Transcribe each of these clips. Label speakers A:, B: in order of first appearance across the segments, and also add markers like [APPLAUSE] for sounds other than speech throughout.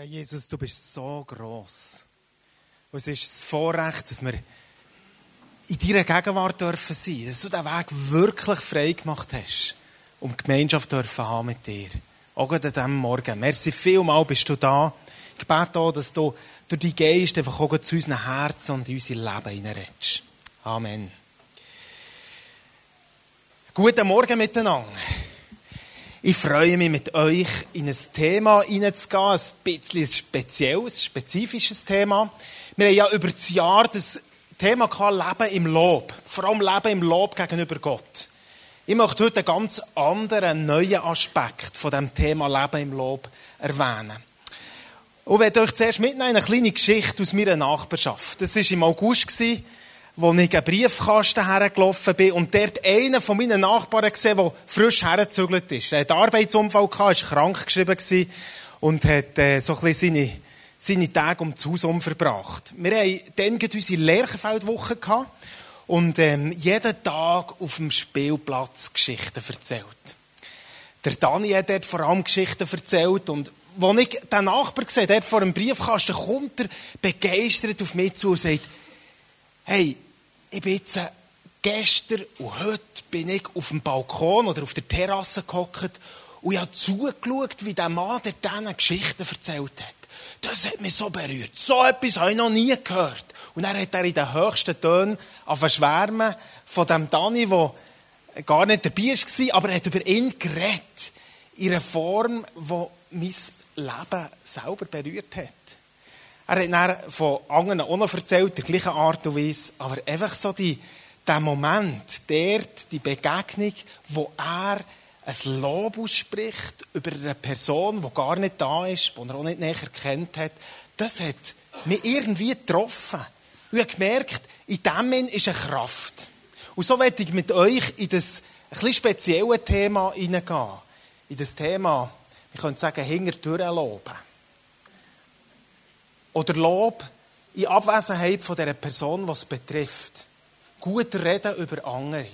A: Ja, Jesus, du bist so groß. Und es ist das Vorrecht, dass wir in deiner Gegenwart dürfen sein, dass du den Weg wirklich frei gemacht hast, um Gemeinschaft dürfen haben mit dir. Auch an diesem Morgen. Merci vielmal bist du da. Ich bete auch, dass du durch die Geist einfach auch zu unseren Herzen und in unser Leben hineinredest. Amen. Guten Morgen miteinander. Ich freue mich, mit euch in ein Thema hineinzugehen, ein bisschen spezielles, spezifisches Thema. Wir haben ja über das Jahr das Thema gehabt, Leben im Lob. Vor allem Leben im Lob gegenüber Gott. Ich möchte heute einen ganz anderen, neuen Aspekt von dem Thema Leben im Lob erwähnen. Und ich werde euch zuerst mitnehmen eine kleine Geschichte aus meiner Nachbarschaft. Das war im August, wo ich einen Briefkasten hergelaufen bin und dort einen von meinen Nachbarn gesehen, der frisch hergezügelt ist. Er hatte einen Arbeitsunfall, war krank geschrieben und hat äh, so ein bisschen seine, seine Tage um das Haus verbracht. Wir hatten dann unsere Lerchenfeldwoche und ähm, jeden Tag auf dem Spielplatz Geschichten erzählt. Der Dani hat dort vor allem Geschichten erzählt und als ich den Nachbar gesehen dort vor dem Briefkasten, kommt er begeistert auf mich zu und sagt, hey, ich bin jetzt gestern und heute bin ich auf dem Balkon oder auf der Terrasse gehockt und ich habe zugeschaut, wie der Mann der diesen Geschichten erzählt hat. Das hat mich so berührt. So etwas habe ich noch nie gehört. Und dann hat er in den höchsten Tönen schwärmen von dem Dani, der gar nicht dabei war, aber er hat über ihn geredet. In einer Form, die mein Leben selber berührt hat. Er hat dann von anderen auch noch erzählt, der gleichen Art und Weise. Aber einfach so die, der Moment, dort, die Begegnung, wo er ein Lob ausspricht über eine Person, die gar nicht da ist, die er auch nicht näher kennt hat, das hat mich irgendwie getroffen. Und ich habe gemerkt, in dem ist eine Kraft. Und so werde ich mit euch in das ein bisschen spezielle Thema hineingehen. In das Thema, ich könnte sagen, hinter loben. Oder Lob in Abwesenheit von der Person, was betrifft. Gut reden über andere.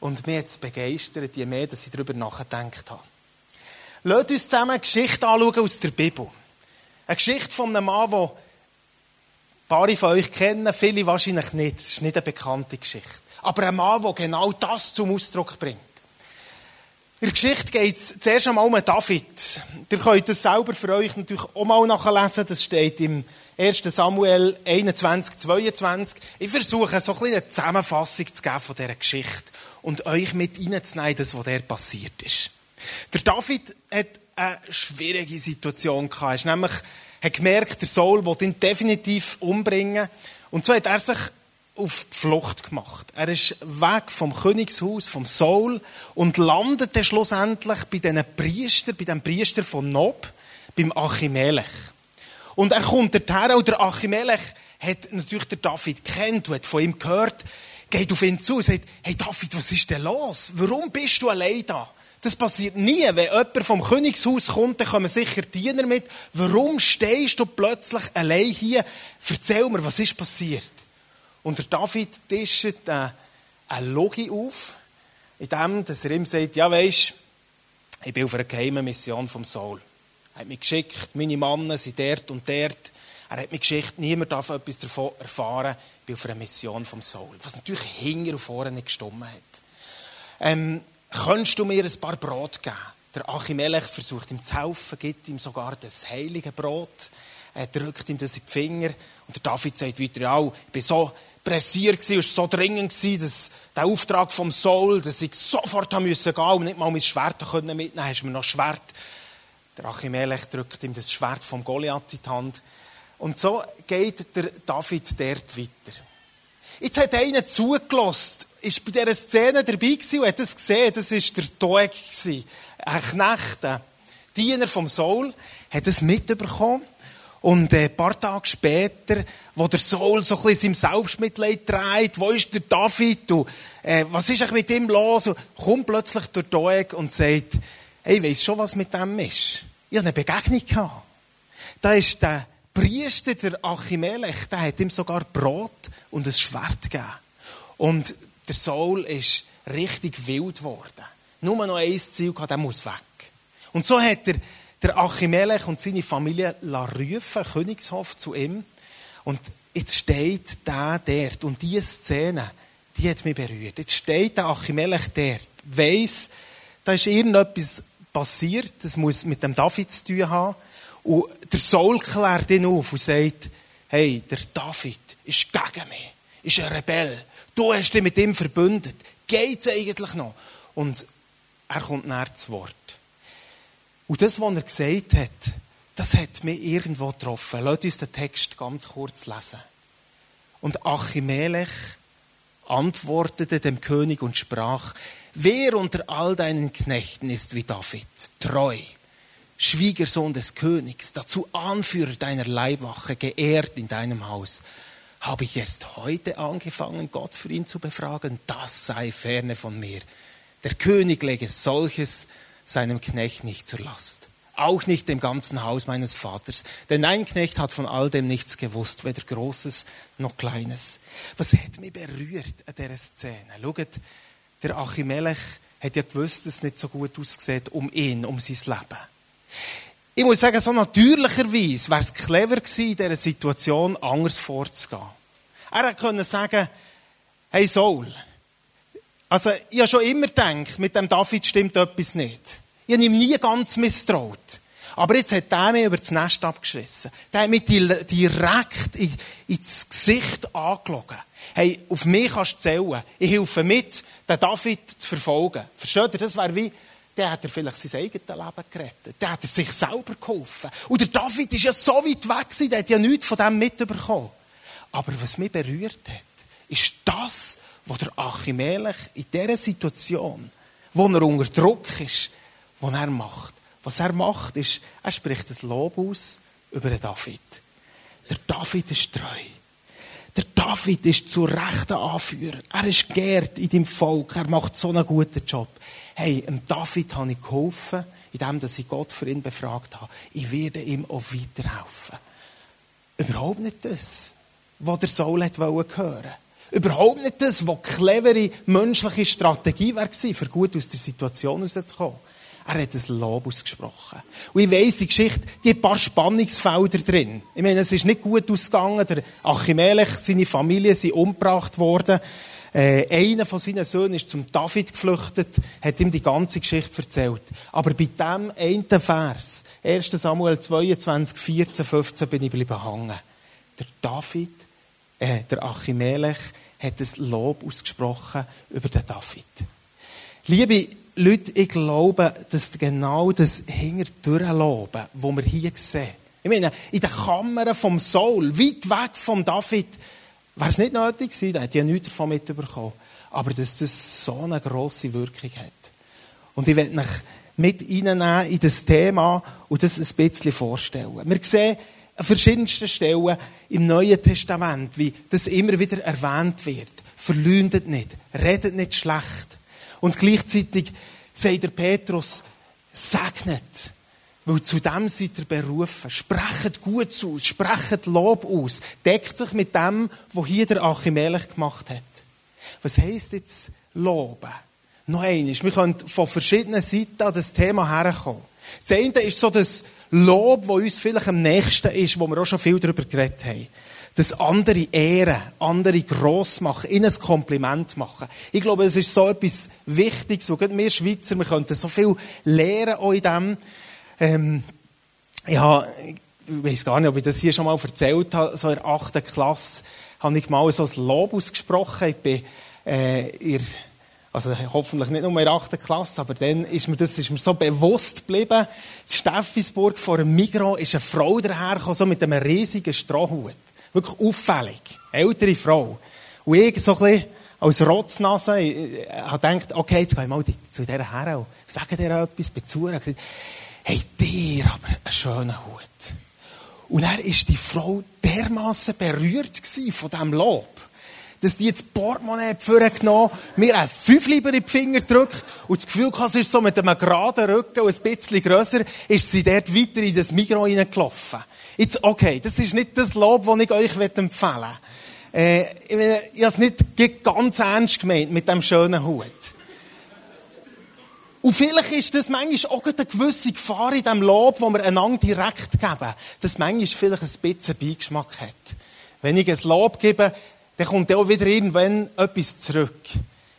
A: Und mich jetzt begeistert, je mehr, dass ich darüber nachgedacht habe. Lasst uns zusammen eine Geschichte anschauen aus der Bibel. Eine Geschichte von einem Mann, den ein paar von euch kennen, viele wahrscheinlich nicht. Das ist nicht eine bekannte Geschichte. Aber ein Mann, der genau das zum Ausdruck bringt. In der Geschichte geht es zuerst einmal um David. Ihr könnt das selber für euch natürlich auch mal nachlesen. Das steht im 1. Samuel 21, 22. Ich versuche so ein eine Zusammenfassung zu geben von dieser Geschichte und euch mit reinzunehmen, das, was der passiert ist. Der David hat eine schwierige Situation gehabt. Er hat nämlich gemerkt, der Saul will ihn definitiv umbringen. Und so hat er sich auf die Flucht gemacht. Er ist weg vom Königshaus, vom Saul und landete schlussendlich bei diesen Priester, bei dem Priester von Nob, beim Achimelech. Und er kommt dorthin und der Achimelech hat natürlich der David kennt und hat von ihm gehört, geht auf ihn zu und sagt, hey David, was ist denn los? Warum bist du allein da? Das passiert nie. Wenn jemand vom Königshaus kommt, dann kommen sicher Diener mit. Warum stehst du plötzlich allein hier? Erzähl mir, was ist passiert? Und der David tischt äh, eine Logik auf, in dem, dass er ihm sagt, ja weisst, ich bin auf einer geheimen Mission vom Saul. Er hat mich geschickt, meine Männer sind dort und dort. Er hat mich geschickt, niemand darf etwas davon erfahren. Ich bin auf einer Mission vom Saul. Was natürlich hinter und vorne nicht gestummen hat. Ähm, könntest du mir ein paar Brot geben? Der Achimelech versucht ihm zu helfen, gibt ihm sogar das heilige Brot. Er drückt ihm das in die Finger. Und der David sagt weiter, ja, ich bin so pressiert es war so dringend, dass der Auftrag vom Saul, dass ich sofort haben müssen gehen und nicht mal mein Schwert mitnehmen konnte. Hast mir noch Schwert? Der Achimelech drückt ihm das Schwert vom Goliath in die Hand. Und so geht der David dort weiter. Jetzt hat einer zugelassen, ist bei dieser Szene dabei gewesen und hat es gesehen, das war der Doeg, ein Knecht, Diener vom Saul, hat es mitbekommen und ein paar Tage später, wo der Saul so ein bisschen seinem Selbstmitleid trägt, wo ist der David und äh, was ist eigentlich mit ihm los? Und kommt plötzlich der Doeg und sagt, hey, weiss schon, was mit dem ist? Ich hatte eine Begegnung. Da ist der Priester, der Achimelech, der hat ihm sogar Brot und ein Schwert gegeben. Und der Saul ist richtig wild geworden. Nur noch ein Ziel gehabt, der muss weg. Und so hat er der Achimelech und seine Familie rufen, Königshof zu ihm. Und jetzt steht der dort. Und diese Szene, die hat mich berührt. Jetzt steht der Achimelech dort, weiss, da ist irgendetwas passiert, das muss mit dem David zu tun haben. Und der Saul klärt ihn auf und sagt, hey, der David ist gegen mich, ist ein Rebell. Du hast dich mit ihm verbündet. Geht's eigentlich noch? Und er kommt näher zu Wort. Und das, was er gesagt hat, das hat mich irgendwo getroffen. Lasst uns den Text ganz kurz lesen. Und Achimelech antwortete dem König und sprach, wer unter all deinen Knechten ist wie David, treu, Schwiegersohn des Königs, dazu Anführer deiner Leibwache, geehrt in deinem Haus. Habe ich erst heute angefangen, Gott für ihn zu befragen? Das sei ferne von mir. Der König lege solches seinem Knecht nicht zur Last. Auch nicht dem ganzen Haus meines Vaters. Denn ein Knecht hat von all dem nichts gewusst, weder Großes noch Kleines. Was hat mich berührt an dieser Szene? Schaut, der Achimelech hat ja gewusst, dass es nicht so gut aussieht um ihn, um sein Leben. Ich muss sagen, so natürlicherweise wäre es clever gewesen, in dieser Situation anders vorzugehen. Er hätte sagen hey Saul, also ich habe schon immer gedacht, mit dem David stimmt etwas nicht. Ich habe ihm nie ganz misstraut. Aber jetzt hat er mich über das Nest abgeschissen. Der hat mich direkt ins Gesicht angelogen. Hey, auf mich kannst du zählen. Ich helfe mit, den David zu verfolgen. Versteht ihr? Das wäre wie, der hat er vielleicht sein eigenes Leben gerettet. Der hat er sich selber geholfen. Und der David ist ja so weit weg gewesen, der hat ja nichts von dem mitbekommen. Aber was mich berührt hat, ist das, was der Achimelech in dieser Situation, wo er unter Druck ist, was er macht. Was er macht, ist, er spricht das Lob aus über den David. Der David ist treu. Der David ist zu Rechten Anführer. Er ist geehrt in dem Volk. Er macht so einen guten Job. Hey, dem David habe ich geholfen, indem ich Gott für ihn befragt habe. Ich werde ihm auch weiterhelfen. Überhaupt nicht das, was der Saul hat hören Überhaupt nicht das, was clevere menschliche Strategie war, für gut aus der Situation rauszukommen. Er hat ein Lob ausgesprochen. Und ich weiss, die Geschichte, die hat ein paar Spannungsfelder drin. Ich meine, es ist nicht gut ausgegangen. Der Achimelech, seine Familie sind umgebracht worden. Äh, einer von seinen Söhnen ist zum David geflüchtet, hat ihm die ganze Geschichte erzählt. Aber bei dem einen Vers, 1. Samuel 22, 14, 15, bin ich geblieben hängen. Der David, äh, der Achimelech, hat ein Lob ausgesprochen über den David. Liebe Leute, ich glaube, dass genau das Hinterdurchloben, das wir hier sehen, ich meine, in der Kammer vom Saul, weit weg vom David, wäre es nicht nötig gewesen, da hätte ja nichts davon mitbekommen. Aber dass das so eine grosse Wirkung hat. Und ich werde mich mit reinnehmen in das Thema und das ein bisschen vorstellen. Wir sehen an verschiedensten Stellen im Neuen Testament, wie das immer wieder erwähnt wird. Verleumdet nicht, redet nicht schlecht. Und gleichzeitig sagt der Petrus, segnet. Weil zu dem seid ihr berufen. Sprecht gut aus, sprecht Lob aus. Deckt sich mit dem, was hier der Achimelech gemacht hat. Was heisst jetzt Loben? Noch eines. Wir können von verschiedenen Seiten an das Thema herkommen. Das eine ist so das Lob, das uns vielleicht am nächsten ist, wo wir auch schon viel darüber geredet haben das andere ehren, andere gross machen, ihnen ein Kompliment machen. Ich glaube, es ist so etwas Wichtiges, wo wir Schweizer, wir könnten so viel lernen auch in dem. Ähm, ich, habe, ich weiß gar nicht, ob ich das hier schon mal erzählt habe, so in der achten Klasse habe ich mal so ein Lob ausgesprochen. Ich bin äh, also hoffentlich nicht nur in der 8. Klasse, aber dann ist mir das ist mir so bewusst geblieben. Steffisburg vor dem Migros ist eine Frau dahergekommen, so mit einem riesigen Strohhut. Wirklich auffällig. Ältere Frau. Und ich so ein bisschen als Rotznase, ich, habe gedacht, okay, jetzt gehe ich mal zu dieser her und sage dir etwas, bin zu ihr hey, dir aber einen schönen Hut. Und dann war die Frau dermaßen berührt von diesem Lob, dass die jetzt Portemonnaie vorgenommen mir ein fünf lieber in die Finger gedrückt und das Gefühl hatte, ist so mit einem geraden Rücken und ein bisschen grösser, ist sie dort weiter in das Migros hineingelaufen. Jetzt, okay, das ist nicht das Lob, das ich euch empfehlen möchte. Äh, ich, ich habe es nicht ganz ernst gemeint mit dem schönen Hut. Und vielleicht ist das manchmal auch eine gewisse Gefahr in dem Lob, das wir einander direkt geben, dass manchmal vielleicht ein bisschen Beigeschmack hat. Wenn ich ein Lob gebe, dann kommt auch wieder irgendwann etwas zurück.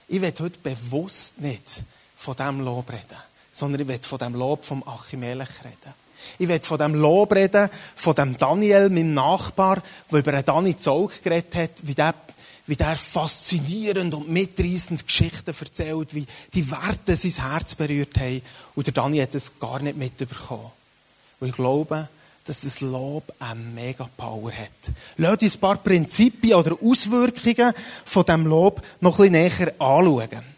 A: Ich will heute bewusst nicht von diesem Lob reden, sondern ich will von dem Lob vom Achimelech reden. Ich will von dem Lob reden, von dem Daniel, meinem Nachbar, der über Dani Zolk geredet hat, wie der wie der faszinierend und mitreißend Geschichten erzählt, wie die Werte sein Herz berührt haben. Und der Dani hat das gar nicht mitbekommen. Und ich glaube, dass das Lob eine mega Power hat. Lasst uns ein paar Prinzipien oder Auswirkungen von diesem Lob noch ein bisschen näher anschauen.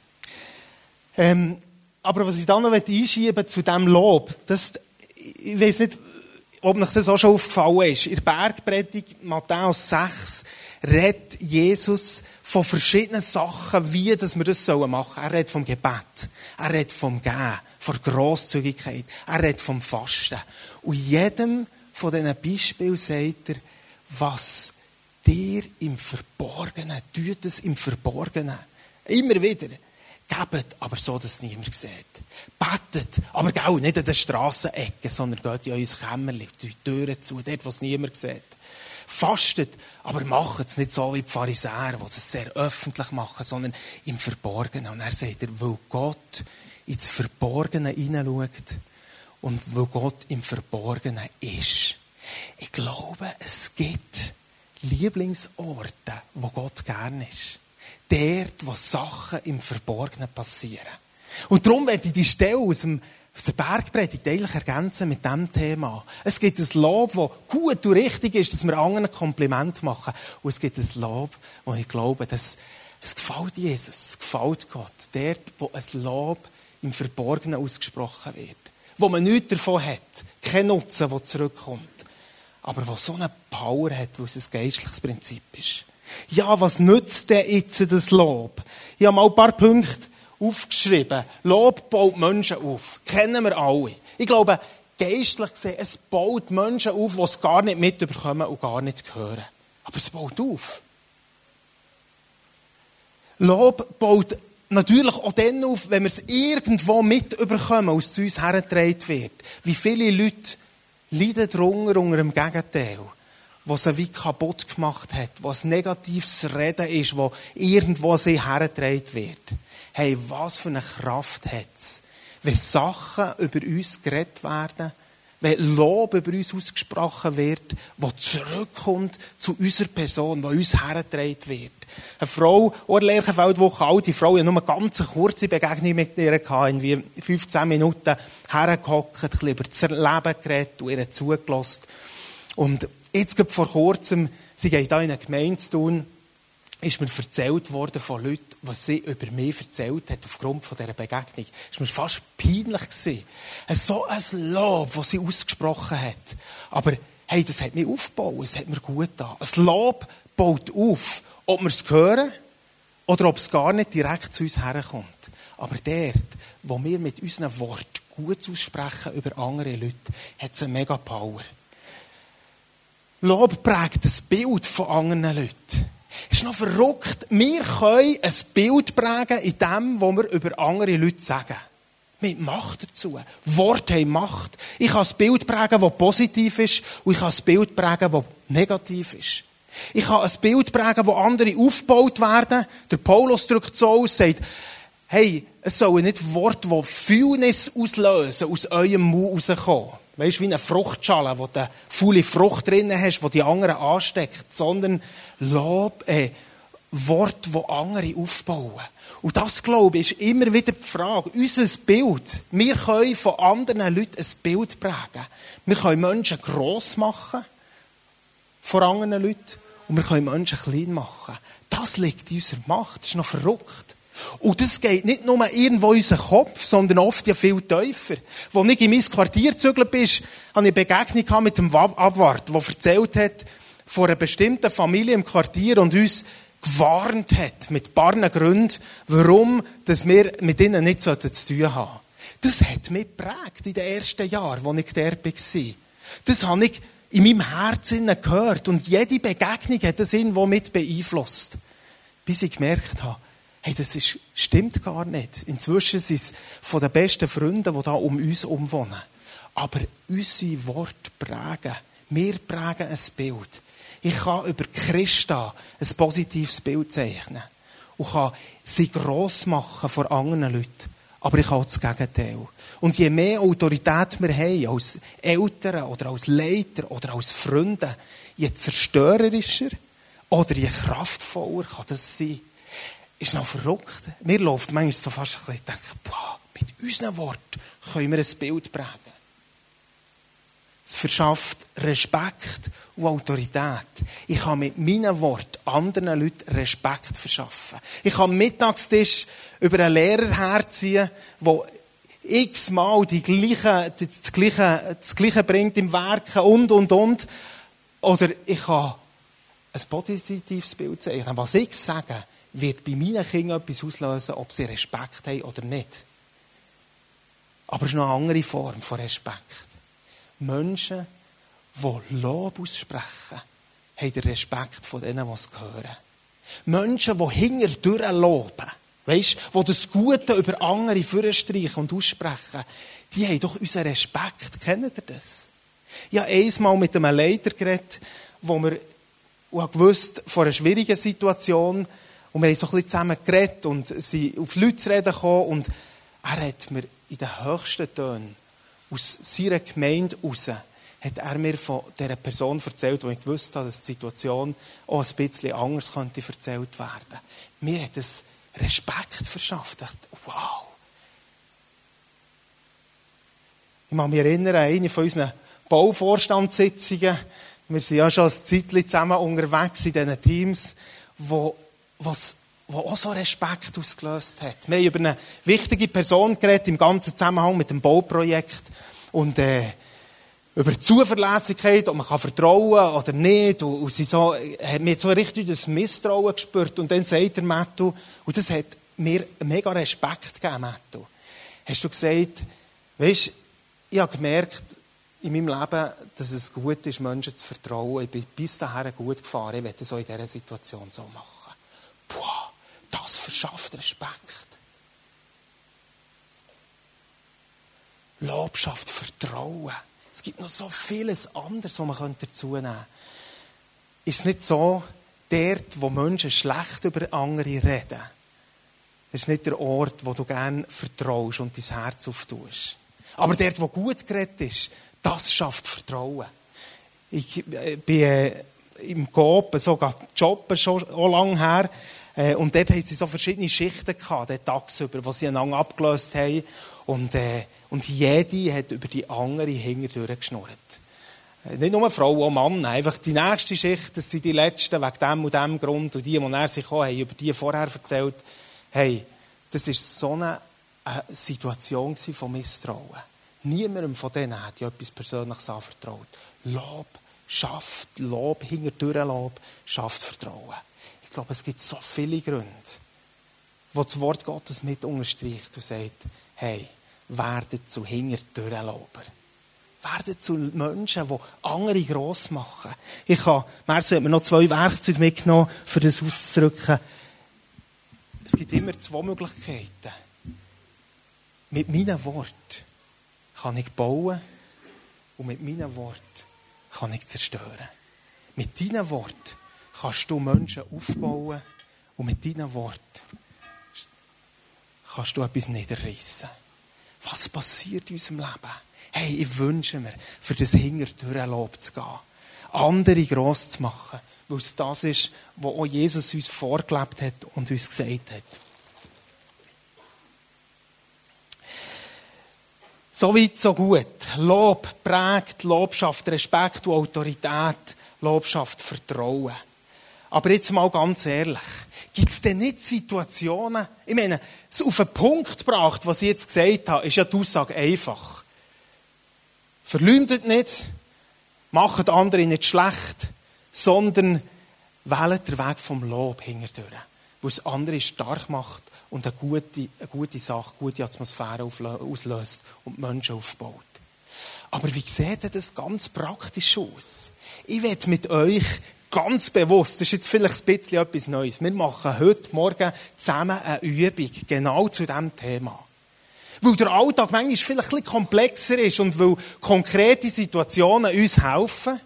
A: Ähm, aber was ich dann noch einschieben zu diesem Lob, das, ich weiß nicht, ob euch das auch schon aufgefallen ist. In der Bergpredigt, Matthäus 6, redet Jesus von verschiedenen Sachen, wie dass wir das machen sollen. Er redet vom Gebet. Er redet vom Gehen, von Grosszügigkeit. Er redet vom Fasten. Und jedem von diesen Beispielen sagt er, was dir im Verborgenen, tut es im Verborgenen. Immer wieder. Gebt, aber so, dass es niemand sieht. Betet, aber auch nicht an den Strassenecken, sondern geht in euer Kämmerchen, die Türen zu, dort, wo es niemand sieht. Fastet, aber macht es nicht so wie die Pharisäer, die das sehr öffentlich machen, sondern im Verborgenen. Und er sagt, weil Gott ins Verborgene hineinschaut und weil Gott im Verborgenen ist. Ich glaube, es gibt Lieblingsorte, wo Gott gern ist. Dort, wo Sachen im Verborgenen passieren. Und darum werde ich die Stelle aus dem aus der Bergpredigt eigentlich ergänzen mit diesem Thema. Es gibt ein Lob, das gut und richtig ist, dass wir anderen Kompliment machen. Und es gibt ein Lob, wo ich glaube, dass es gefällt Jesus, es gefällt Gott. Dort, wo ein Lob im Verborgenen ausgesprochen wird. Wo man nichts davon hat. Kein Nutzen, der zurückkommt. Aber wo so eine Power hat, wo es ein geistliches Prinzip ist. Ja, was nützt denn jetzt das Lob? Ich habe mal ein paar Punkte aufgeschrieben. Lob baut Menschen auf. Kennen wir alle. Ich glaube, geistlich gesehen, es baut Menschen auf, die es gar nicht mitbekommen und gar nicht hören. Aber es baut auf. Lob baut natürlich auch dann auf, wenn wir es irgendwo mitbekommen, aus zu uns hergetragen wird. Wie viele Leute leiden darunter unter dem Gegenteil, was sie wie kaputt gemacht hat, was negatives Reden ist, wo irgendwo sie hergetragen wird hey, was für eine Kraft hat es, wenn Sachen über uns geredet werden, wenn Lob über uns ausgesprochen wird, wo zurückkommt zu unserer Person, wo uns hergetragen wird. Eine Frau, oder Lerchenfeldwoche alte Frau, ich hatte nur eine ganz kurze Begegnung mit ihr, gehabt, wie 15 Minuten hergehockt, ein bisschen über das Leben geredet und ihr zugelassen. Und jetzt vor kurzem, sie geht da in eine Gemeinde zu tun, ist mir erzählt worden von Leuten, was sie über mich erzählt hat, aufgrund von dieser Begegnung. Es war mir fast peinlich. Gewesen. So ein Lob, das sie ausgesprochen hat. Aber, hey, das hat mich aufgebaut, es hat mir gut getan. Ein Lob baut auf, ob wir es hören oder ob es gar nicht direkt zu uns herkommt. Aber dort, wo wir mit unseren Worten gut aussprechen über andere Leute, hat es eine mega Power. Lob prägt das Bild von anderen Leuten. Ist noch verrückt. Wir können ein Bild prägen in dem, was wir über andere Leute sagen. Mit Macht dazu. Worte haben Macht. Ich kann ein Bild prägen, das positiv ist, und ich kann ein Bild prägen, das negativ ist. Ich kann ein Bild prägen, wo andere aufgebaut werden. Der Paulus drückt so aus, sagt, hey, es sollen nicht Worte, die Fühlnis auslösen, aus eurem Mund rauskommen. Weißt du, wie eine Fruchtschale, wo du faule Frucht drin hast, die die anderen ansteckt, sondern Lob, äh, Wort, wo andere aufbauen. Und das, glaube ich, ist immer wieder die Frage. Unser Bild. Wir können von anderen Leuten ein Bild prägen. Wir können Menschen gross machen. Von anderen Leuten. Und wir können Menschen klein machen. Das liegt in unserer Macht. Das ist noch verrückt. Und das geht nicht nur irgendwo in unseren Kopf, sondern oft ja viel tiefer. Als ich in mein Quartier gezögert bin, hatte ich eine Begegnung mit dem Abwart, der erzählt hat, von einer bestimmten Familie im Quartier und uns gewarnt hat, mit paar Gründen, warum dass wir mit ihnen nicht zu tun haben Das hat mich geprägt in den ersten Jahren, als ich der war. Das habe ich in meinem Herzen gehört und jede Begegnung hat das irgendwo mit beeinflusst. Bis ich gemerkt habe, Hey, das ist, stimmt gar nicht. Inzwischen sind es von den besten Freunden, die da um uns umwohnen. Aber unsere Worte prägen. Wir prägen ein Bild. Ich kann über Christa ein positives Bild zeichnen. Und kann sie gross machen vor anderen Leuten. Aber ich habe das Gegenteil. Und je mehr Autorität wir haben, als Eltern oder als Leiter oder als Freunde, je zerstörerischer oder je kraftvoller kann das sein. Ist noch verrückt. Mir läuft manchmal so fast ein bisschen, boah, mit unseren Worten können wir ein Bild prägen. Es verschafft Respekt und Autorität. Ich kann mit meinen Worten anderen Leuten Respekt verschaffen. Ich kann am Mittagstisch über einen Lehrer herziehen, der x-mal die gleiche, das, gleiche, das Gleiche bringt im Werken und, und, und. Oder ich kann ein positives Bild zeichnen. Was ich sage, wird bei meinen Kindern etwas auslösen, ob sie Respekt haben oder nicht. Aber es ist noch eine andere Form von Respekt. Menschen, die Lob aussprechen, haben den Respekt von denen, die es hören. Menschen, die hinterdurch loben, weißt, die das Gute über andere vorstreichen und aussprechen, die haben doch unseren Respekt. Kennt ihr das? Ich habe einmal mit einem Leiter geredet, wo wir und gewusst von einer schwierigen Situation und wir haben so ein bisschen zusammen geredet und sind auf Leute zu reden gekommen und er hat mir in den höchsten Tönen aus seiner Gemeinde heraus hat er mir von dieser Person erzählt, wo ich gewusst habe, dass die Situation auch ein bisschen anders könnte erzählt werden. Mir hat es Respekt verschafft. Ich dachte, wow. Ich kann mich erinnern an eine von unseren Bauvorstandssitzungen. Wir sind ja schon ein Zeitchen zusammen unterwegs in diesen Teams, wo, was, wo auch so Respekt ausgelöst hat. Wir haben über eine wichtige Person geredet im ganzen Zusammenhang mit dem Bauprojekt und äh, über Zuverlässigkeit, ob man kann vertrauen oder nicht. Und, und sie so, hat mir so richtig das Misstrauen gespürt. Und dann sagt der Mattu, und das hat mir mega Respekt gegeben, Mattu. Hast du gesagt, weißt, ich habe gemerkt, in meinem Leben, dass es gut ist, Menschen zu vertrauen. Ich bin bis dahin gut gefahren. Ich werde es auch in dieser Situation so machen. Boah, das verschafft Respekt. Lob schafft Vertrauen. Es gibt noch so vieles anderes, was man dazu nehmen könnte. Ist es nicht so, dort, wo Menschen schlecht über andere reden, ist nicht der Ort, wo du gerne vertraust und dein Herz auftust. Aber dort, wo gut geredet ist, das schafft Vertrauen. Ich äh, bin äh, im Coop so jobben, schon auch lange her. Äh, und dort haben sie so verschiedene Schichten gehabt, den tagsüber, die sie einander abgelöst haben. Und, äh, und jede hat über die andere hinterdurch geschnurrt. Äh, nicht nur Frau, auch Mann. Einfach die nächste Schicht, das sind die letzten, wegen dem und dem Grund. Und die, die näher sich kommen, haben über die vorher erzählt. Hey, das war so eine, eine Situation von Misstrauen. Niemandem von denen hat ja etwas Persönliches anvertraut. Lob schafft Lob, hinterdurch Lob, schafft Vertrauen. Ich glaube, es gibt so viele Gründe, wo das Wort Gottes mit unterstreicht und sagt, hey, werdet zu Hinterdurchlober. Werdet zu Menschen, die andere gross machen. Ich habe, Merso hat mir noch zwei Werkzeuge mitgenommen, für das auszudrücken. Es gibt immer zwei Möglichkeiten. Mit meinen Worten kann ich bauen und mit meinen Worten kann ich zerstören. Mit deinen Worten kannst du Menschen aufbauen und mit deinen Worten kannst du etwas niederreißen. Was passiert in unserem Leben? Hey, ich wünsche mir, für das Hinterdurchlob zu gehen. Andere gross zu machen. Weil es das ist, was auch Jesus uns vorgelebt hat und uns gesagt hat. So weit, so gut. Lob prägt, Lob schafft Respekt und Autorität, Lob schafft Vertrauen. Aber jetzt mal ganz ehrlich, gibt es denn nicht Situationen, ich meine, so auf den Punkt gebracht, was ich jetzt gesagt habe, ist ja die Aussage einfach. Verleumdet nicht, macht andere nicht schlecht, sondern wählt den Weg vom Lob hinterdurch, wo es andere stark macht und eine gute, eine gute Sache, eine gute Atmosphäre auslöst und Menschen aufbaut. Aber wie sieht das ganz praktisch aus? Ich werde mit euch ganz bewusst, das ist jetzt vielleicht ein bisschen etwas Neues, wir machen heute Morgen zusammen eine Übung, genau zu diesem Thema. Weil der Alltag manchmal vielleicht ein bisschen komplexer ist und weil konkrete Situationen uns helfen,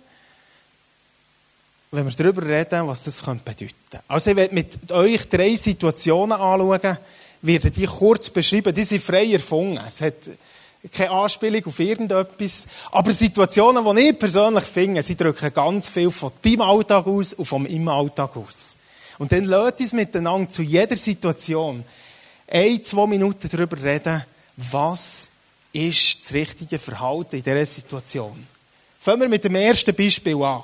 A: wenn wir darüber reden, was das bedeuten. Also ich werde mit euch drei Situationen anschauen, werde die kurz beschreiben. Die sind frei erfunden. Es hat keine Anspielung auf irgendetwas. Aber Situationen, die ich persönlich finde, sie drücken ganz viel von deinem Alltag aus und von meinem Alltag aus. Und dann lasst uns miteinander zu jeder Situation ein, zwei Minuten darüber reden, was ist das richtige Verhalten in dieser Situation. Fangen wir mit dem ersten Beispiel an.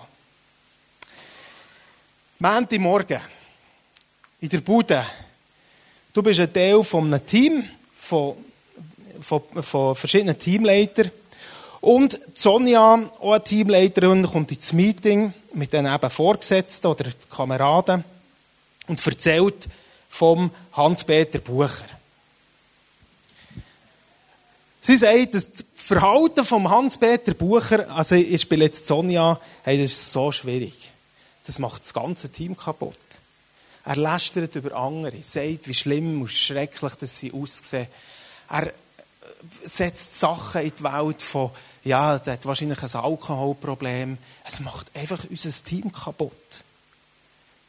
A: Montagmorgen in der Bude. Du bist ein Teil von einem Team, von, von, von verschiedenen Teamleitern. Und Sonja, auch eine Teamleiterin, kommt ins Meeting mit den eben Vorgesetzten oder Kameraden und erzählt vom Hans-Peter Bucher. Sie sagt, das Verhalten vom Hans-Peter Bucher, also ich spiele jetzt Sonja, hey, das ist so schwierig. Das macht das ganze Team kaputt. Er lästert über andere, sagt, wie schlimm und schrecklich dass sie aussehen. Er äh, setzt Sachen in die Welt von, ja, der hat wahrscheinlich ein Alkoholproblem. Es macht einfach unser Team kaputt.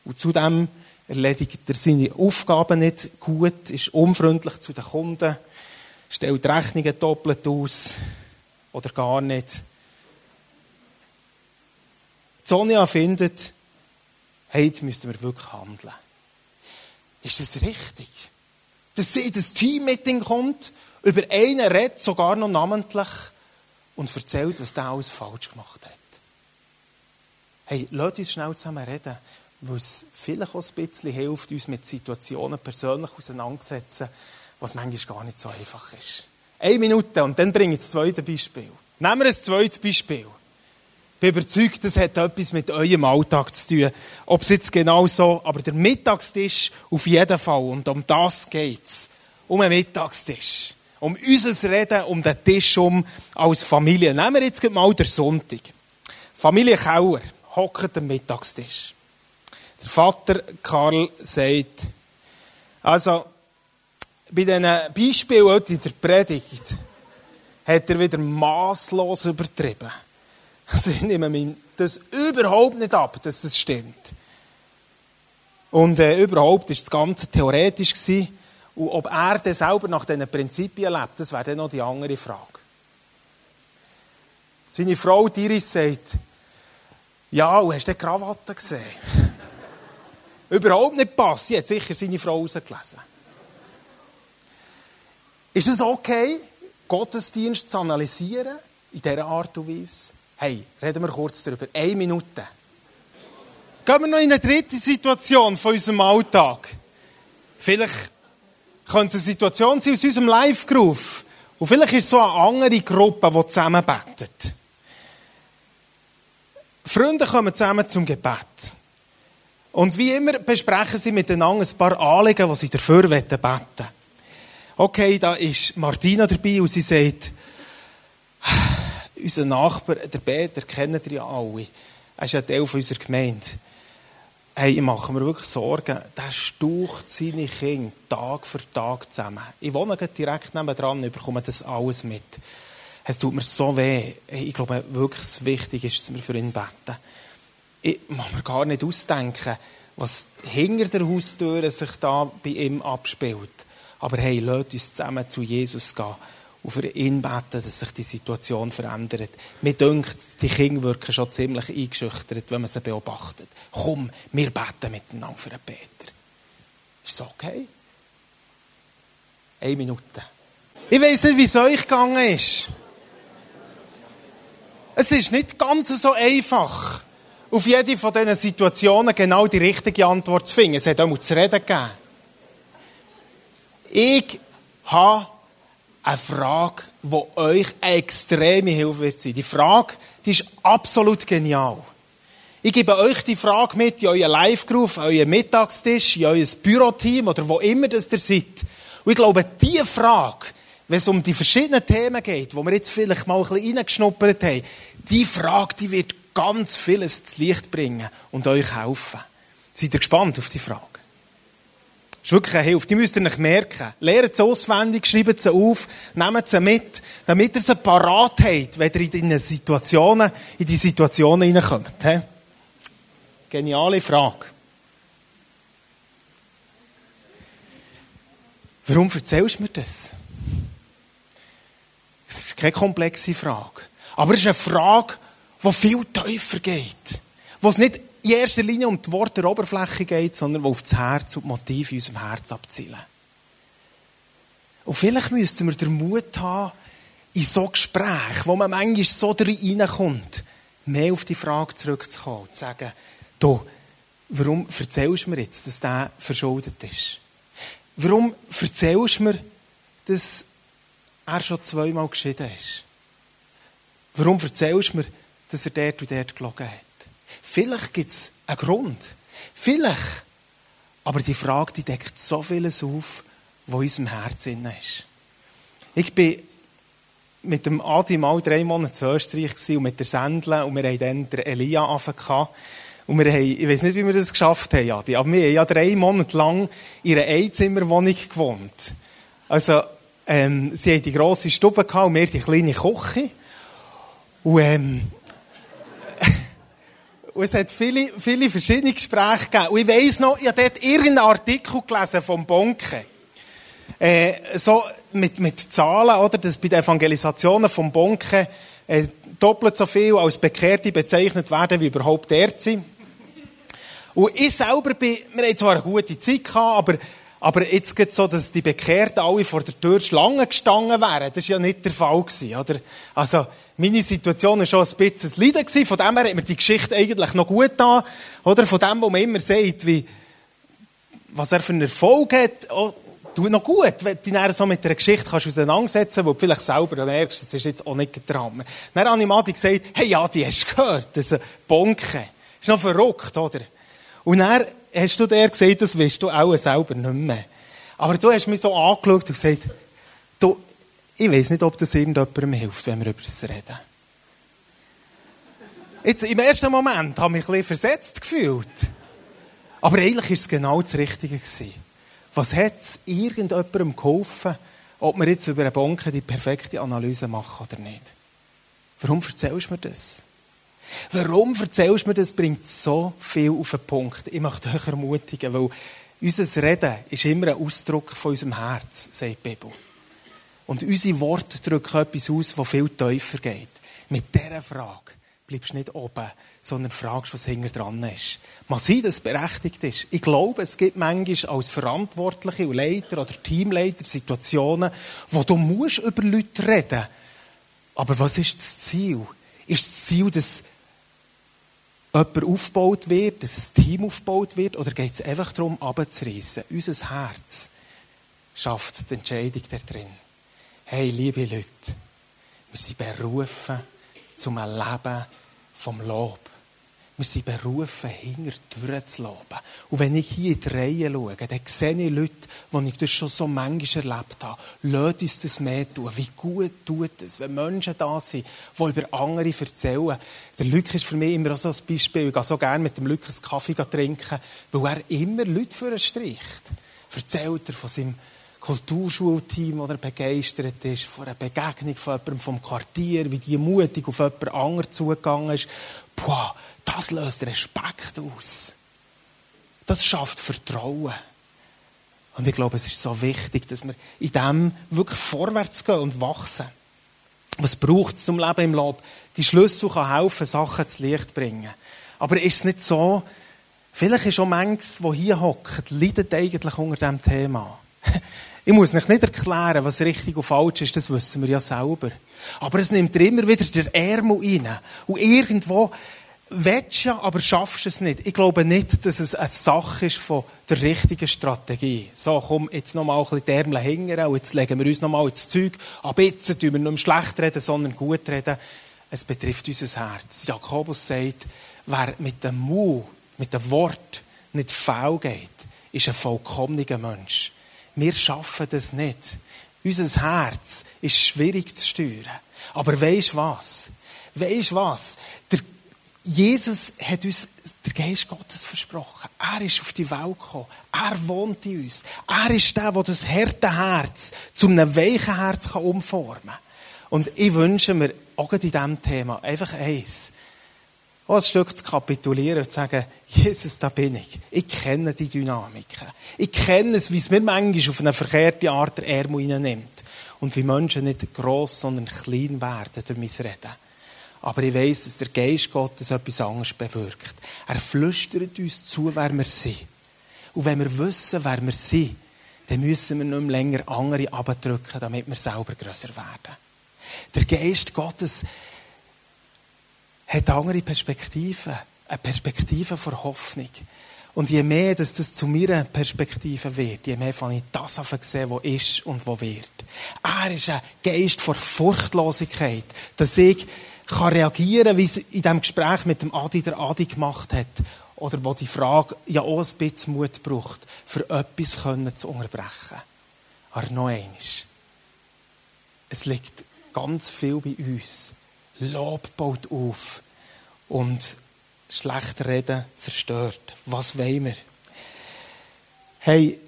A: Und zudem erledigt er seine Aufgaben nicht gut, ist unfreundlich zu den Kunden, stellt Rechnungen doppelt aus oder gar nicht. Sonja findet, hey, jetzt müssten wir wirklich handeln. Ist das richtig? Dass sie in das Teammeeting kommt, über einen redet, sogar noch namentlich, und erzählt, was der alles falsch gemacht hat. Hey, lass uns schnell zusammen reden, weil es vielleicht auch ein bisschen hilft, uns mit Situationen persönlich auseinanderzusetzen, was manchmal gar nicht so einfach ist. Eine Minute und dann bringe ich das zweite Beispiel. Nehmen wir ein zweites Beispiel. Ich bin überzeugt, das hat etwas mit eurem Alltag zu tun. Ob es jetzt genau so, aber der Mittagstisch auf jeden Fall. Und um das geht's. Um einen Mittagstisch. Um unser Reden, um den Tisch um als Familie. Nehmen wir jetzt mal den Sonntag. Familie Kauer hockt am Mittagstisch. Der Vater Karl sagt, also, bei diesen Beispielen in der Predigt hat er wieder maßlos übertrieben. Also ich nehme das überhaupt nicht ab, dass das stimmt. Und äh, überhaupt war das Ganze theoretisch. Gewesen. Und ob er dann selber nach diesen Prinzipien lebt, das wäre dann noch die andere Frage. Seine Frau Iris sagt, ja, und hast du die Krawatte gesehen? [LAUGHS] überhaupt nicht passt. Sie hat sicher seine Frau rausgelesen. Ist es okay, Gottesdienst zu analysieren in dieser Art und Weise? Hey, reden wir kurz darüber. Eine Minute. Gehen wir noch in eine dritte Situation von unserem Alltag. Vielleicht könnte es eine Situation sein aus unserem Live-Groove. Und vielleicht ist es so eine andere Gruppe, die zusammen betet. Freunde kommen zusammen zum Gebet. Und wie immer besprechen sie miteinander ein paar Anliegen, die sie dafür beten wollen. Okay, da ist Martina dabei und sie sagt, unser Nachbar, der Peter, kennt ihr ja alle. Er ist ja Teil unserer Gemeinde. Hey, ich mache mir wirklich Sorgen. Der staucht seine Kinder Tag für Tag zusammen. Ich wohne direkt nebenan und bekomme das alles mit. Es tut mir so weh. Ich glaube wirklich, es wichtig ist, dass wir für ihn beten. Ich mag mir gar nicht ausdenken, was hinter der Haustür sich da bei ihm abspielt. Aber hey, lasst uns zusammen zu Jesus gehen und für ihn beten, dass sich die Situation verändert. Mir denkt, die Kinder wirken schon ziemlich eingeschüchtert, wenn man sie beobachtet. Komm, wir beten miteinander für den Peter. Ist das okay? Eine Minute. Ich weiß nicht, wie es euch gegangen ist. Es ist nicht ganz so einfach, auf jede von diesen Situationen genau die richtige Antwort zu finden. Es hat auch mal zu reden gegeben. Ich habe eine Frage, die euch eine extreme Hilfe wird sein. Die Frage, die ist absolut genial. Ich gebe euch die Frage mit in euren Live-Groove, euren Mittagstisch, in euer Büroteam oder wo immer das ihr seid. Und ich glaube, diese Frage, wenn es um die verschiedenen Themen geht, wo wir jetzt vielleicht mal ein bisschen reingeschnuppert haben, die Frage, die wird ganz vieles zu Licht bringen und euch helfen. Seid ihr gespannt auf die Frage? Ist wirklich eine Hilfe. Die müsst ihr nicht merken. Lehrt sie auswendig, schreibt sie auf, nehmt sie mit, damit ihr sie parat habt, wenn ihr in die Situationen, in die Situationen hineinkommt. Geniale Frage. Warum erzählst du mir das? Das ist keine komplexe Frage. Aber es ist eine Frage, die viel tiefer geht. Wo es nicht in erster Linie um die Worte der Oberfläche geht, sondern wo auf das Herz und die Motive in unserem Herz abzielen. Und vielleicht müssten wir den Mut haben, in so Gesprächen, wo man manchmal so reinkommt, mehr auf die Frage zurückzukommen und zu sagen, du, warum erzählst du mir jetzt, dass der verschuldet ist? Warum erzählst du mir, dass er schon zweimal geschieden ist? Warum erzählst du mir, dass er dort und dort gelogen hat? Vielleicht gibt es einen Grund. Vielleicht. Aber die Frage, die deckt so vieles auf, was in unserem Herzen ist. Ich bin mit dem Adi mal drei Monate in Österreich und mit der Sendle und wir haben dann Elia angefangen. Und wir haben, ich weiß nicht, wie wir das geschafft haben, Adi, aber wir haben ja drei Monate lang in einer Einzimmerwohnung gewohnt. Also, ähm, sie haben die grosse Stube und wir die kleine Küche. Und, ähm, und es hat viele, viele verschiedene Gespräche gegeben. Und ich weiss noch, ich habe dort irgendeinen Artikel gelesen vom Bonke. Äh, so mit, mit Zahlen, oder, dass bei den Evangelisationen vom Bonke äh, doppelt so viel als Bekehrte bezeichnet werden, wie überhaupt Ärzte. Und ich selber bin, wir hatten zwar eine gute Zeit gehabt, aber aber jetzt geht es so, dass die Bekehrten alle vor der Tür Schlange gestanden wären. Das war ja nicht der Fall. Gewesen, oder? Also, meine Situation war schon ein bisschen ein Leiden. Gewesen. Von dem her hat mir die Geschichte eigentlich noch gut an. Oder? Von dem, wo man immer sagt, wie, was er für einen Erfolg hat, oh, tut noch gut, wenn du dich so mit einer Geschichte kannst auseinandersetzen wo du vielleicht selber merkst, das ist jetzt auch nicht der Hammer. Dann habe ich mal gesagt, hey, ja, die hast du gehört, das ist ein Bonke. Das ist noch verrückt, oder? Und dann hast du dir gesagt, das weißt du auch selber nicht mehr. Aber du hast mich so angeschaut und gesagt, du, ich weiß nicht, ob das irgendjemandem hilft, wenn wir über das reden. Jetzt, im ersten Moment habe ich mich ein bisschen versetzt gefühlt. Aber eigentlich war es genau das Richtige. Gewesen. Was hat es irgendjemandem geholfen, ob wir jetzt über eine Bonke die perfekte Analyse machen oder nicht? Warum erzählst du mir das? Warum erzählst du mir, das bringt so viel auf den Punkt? Ich möchte euch ermutigen, weil unser Reden ist immer ein Ausdruck von unserem Herz, sagt die Bibel. Und unsere Worte drücken etwas aus, das viel tiefer geht. Mit dieser Frage bleibst du nicht oben, sondern fragst, was hinter dran ist. Man sieht, dass es berechtigt ist. Ich glaube, es gibt manchmal als Verantwortliche und Leiter oder Teamleiter Situationen, wo du musst über Leute reden musst. Aber was ist das Ziel? Ist das Ziel, dass jemand aufgebaut wird, dass ein Team aufgebaut wird, oder geht es einfach darum, abzureißen? Unser Herz schafft die Entscheidung da drin. Hey, liebe Leute, wir sind berufen zum Leben vom Lob. Wir sind berufen, hinter durchzulaufen. Und wenn ich hier in die Reihe schaue, dann sehe ich Leute, die ich das schon so manchmal erlebt habe. Lasst uns das mehr tun. Wie gut tut es, wenn Menschen da sind, die über andere erzählen. Der Luc ist für mich immer so ein Beispiel. Ich gehe so gerne mit dem Luc einen Kaffee trinken, weil er immer Leute für ihn streicht. Erzählt er von seinem Kulturschulteam, das er begeistert ist, von einer Begegnung von jemandem vom Quartier, wie die mutig auf jemand anderen zugegangen ist. Puh, das löst Respekt aus. Das schafft Vertrauen. Und ich glaube, es ist so wichtig, dass wir in dem wirklich vorwärts gehen und wachsen. Was braucht es zum Leben im Lob? Die Schlüssel kann helfen, Sachen zu Licht bringen. Aber ist es nicht so, vielleicht ist auch manches, wo hier hockt, leidet eigentlich unter diesem Thema. [LAUGHS] Ich muss nicht erklären, was richtig und falsch ist, das wissen wir ja selber. Aber es nimmt dir immer wieder der Ärmel rein. Und irgendwo willst ja, aber schaffst es nicht. Ich glaube nicht, dass es eine Sache ist von der richtigen Strategie. So, komm, jetzt noch mal ein bisschen die Ärmel hängen und jetzt legen wir uns noch mal ins Zeug. Aber jetzt tun wir nicht schlecht reden, sondern gut reden. Es betrifft unser Herz. Jakobus sagt, wer mit dem Mund, mit dem Wort nicht faul geht, ist ein vollkommener Mensch. Wir schaffen das nicht. Unser Herz ist schwierig zu steuern. Aber weisst was? Weisst was? Der Jesus hat uns der Geist Gottes versprochen. Er ist auf die Welt gekommen. Er wohnt in uns. Er ist der, der das harte Herz zu einem weichen Herz umformen kann. Und ich wünsche mir auch in diesem Thema einfach eins. Auch ein Stück zu kapitulieren und zu sagen, Jesus, da bin ich. Ich kenne die Dynamiken. Ich kenne es, wie es mir manchmal auf eine verkehrte Art der Ärmel nimmt. Und wie Menschen nicht gross, sondern klein werden durch mein Reden. Aber ich weiss, dass der Geist Gottes etwas anderes bewirkt. Er flüstert uns zu, wer wir sind. Und wenn wir wissen, wer wir sind, dann müssen wir nicht mehr länger andere abdrücken, damit wir selber grösser werden. Der Geist Gottes hat andere Perspektiven. Eine Perspektive vor Hoffnung. Und je mehr dass das zu meiner Perspektive wird, je mehr fange ich das an zu sehen, was ist und was wird. Er ist ein Geist vor Furchtlosigkeit, dass ich kann reagieren, wie es in dem Gespräch mit dem Adi der Adi gemacht hat. Oder wo die Frage ja auch ein bisschen Mut braucht, für etwas können zu unterbrechen. Aber noch eines. Es liegt ganz viel bei uns. Lob baut auf und schlecht reden zerstört. Was wollen wir? Hey,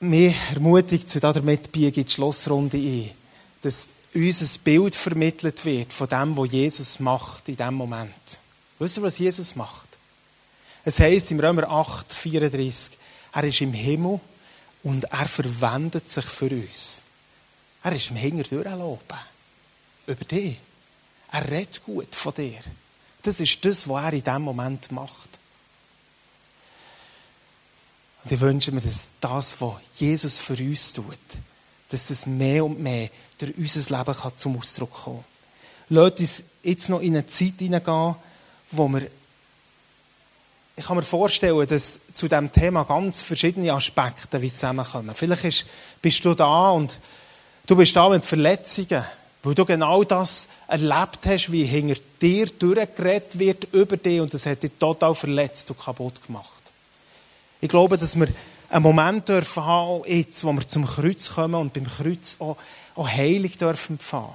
A: mir ermutigt zu damit biege die Schlussrunde ein, dass uns ein Bild vermittelt wird von dem, was Jesus macht in diesem Moment. Wisst ihr, was Jesus macht? Es heißt im Römer 8, 34, er ist im Himmel und er verwendet sich für uns. Er ist im Hinger durchloben. Über dich. Er redet gut von dir. Das ist das, was er in diesem Moment macht. Und ich wünsche mir, dass das, was Jesus für uns tut, dass das mehr und mehr durch unser Leben kann zum Ausdruck kommen kann. Lasst uns jetzt noch in eine Zeit hineingehen, wo wir ich kann mir vorstellen, dass zu diesem Thema ganz verschiedene Aspekte wie zusammenkommen. Vielleicht ist, bist du da und du bist da mit Verletzungen, weil du genau das erlebt hast, wie hinter dir durchgeredet wird über dich und das hat dich total verletzt und kaputt gemacht. Ich glaube, dass wir einen Moment dürfen haben, jetzt, wo wir zum Kreuz kommen und beim Kreuz auch, auch Heilung dürfen empfangen.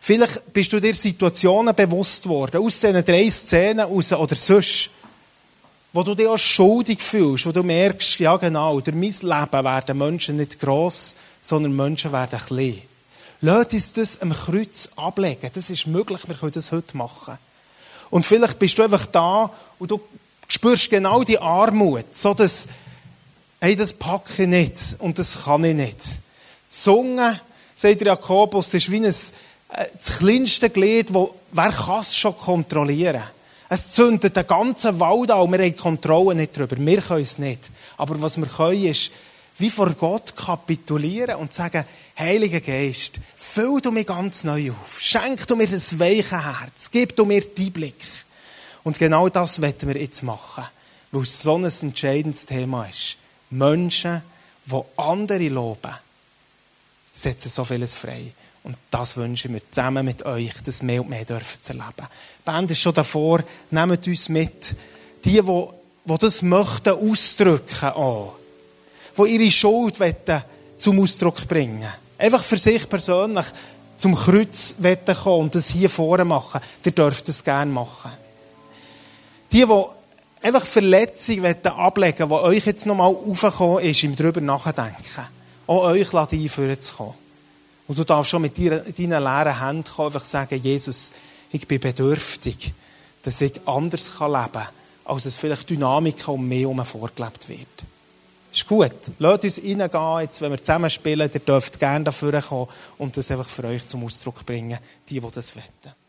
A: Vielleicht bist du dir Situationen bewusst worden, aus diesen drei Szenen raus oder sonst, wo du dich auch schuldig fühlst, wo du merkst, ja genau, durch mein Leben werden Menschen nicht gross, sondern Menschen werden klein. Lass uns das am Kreuz ablegen. Das ist möglich, wir können das heute machen. Und vielleicht bist du einfach da und du spürst genau die Armut, so dass hey, das packe ich nicht und das kann ich nicht. Die Zunge, sagt Jakobus, ist wie ein, äh, das kleinste Glied, wo, wer kann es schon kontrollieren? Es zündet den ganzen Wald an und wir haben Kontrolle nicht darüber. Wir können es nicht. Aber was wir können, ist, wie vor Gott kapitulieren und sagen, Heiliger Geist, füll du mich ganz neu auf. Schenk du mir das weiche Herz. Gib du mir deinen Blick. Und genau das werden wir jetzt machen. Weil es so ein entscheidendes Thema ist. Menschen, die andere loben, setzen so vieles frei. Und das wünschen wir zusammen mit euch, das mehr und mehr dürfen zu erleben. Die Band ist schon davor, nehmt uns mit. Die, die, die das möchten ausdrücken auch. Die ihre Schuld zum Ausdruck bringen Einfach für sich persönlich zum Kreuz kommen und das hier vorne machen. Ihr dürft das gerne machen. Die, die einfach Verletzungen ablegen wollen, die euch jetzt nochmal aufgekommen ist, im drüber nachdenken. Auch euch einführen zu kommen. Und du darfst schon mit deinen leeren Händen kommen, einfach sagen, Jesus, ich bin bedürftig, dass ich anders leben kann, als es vielleicht Dynamik um mich herum vorgelebt wird. Ist gut. Lasst uns reingehen, jetzt, wenn wir zusammen spielen. Ihr dürft gerne dafür kommen und das einfach für euch zum Ausdruck bringen, die, die das wollen.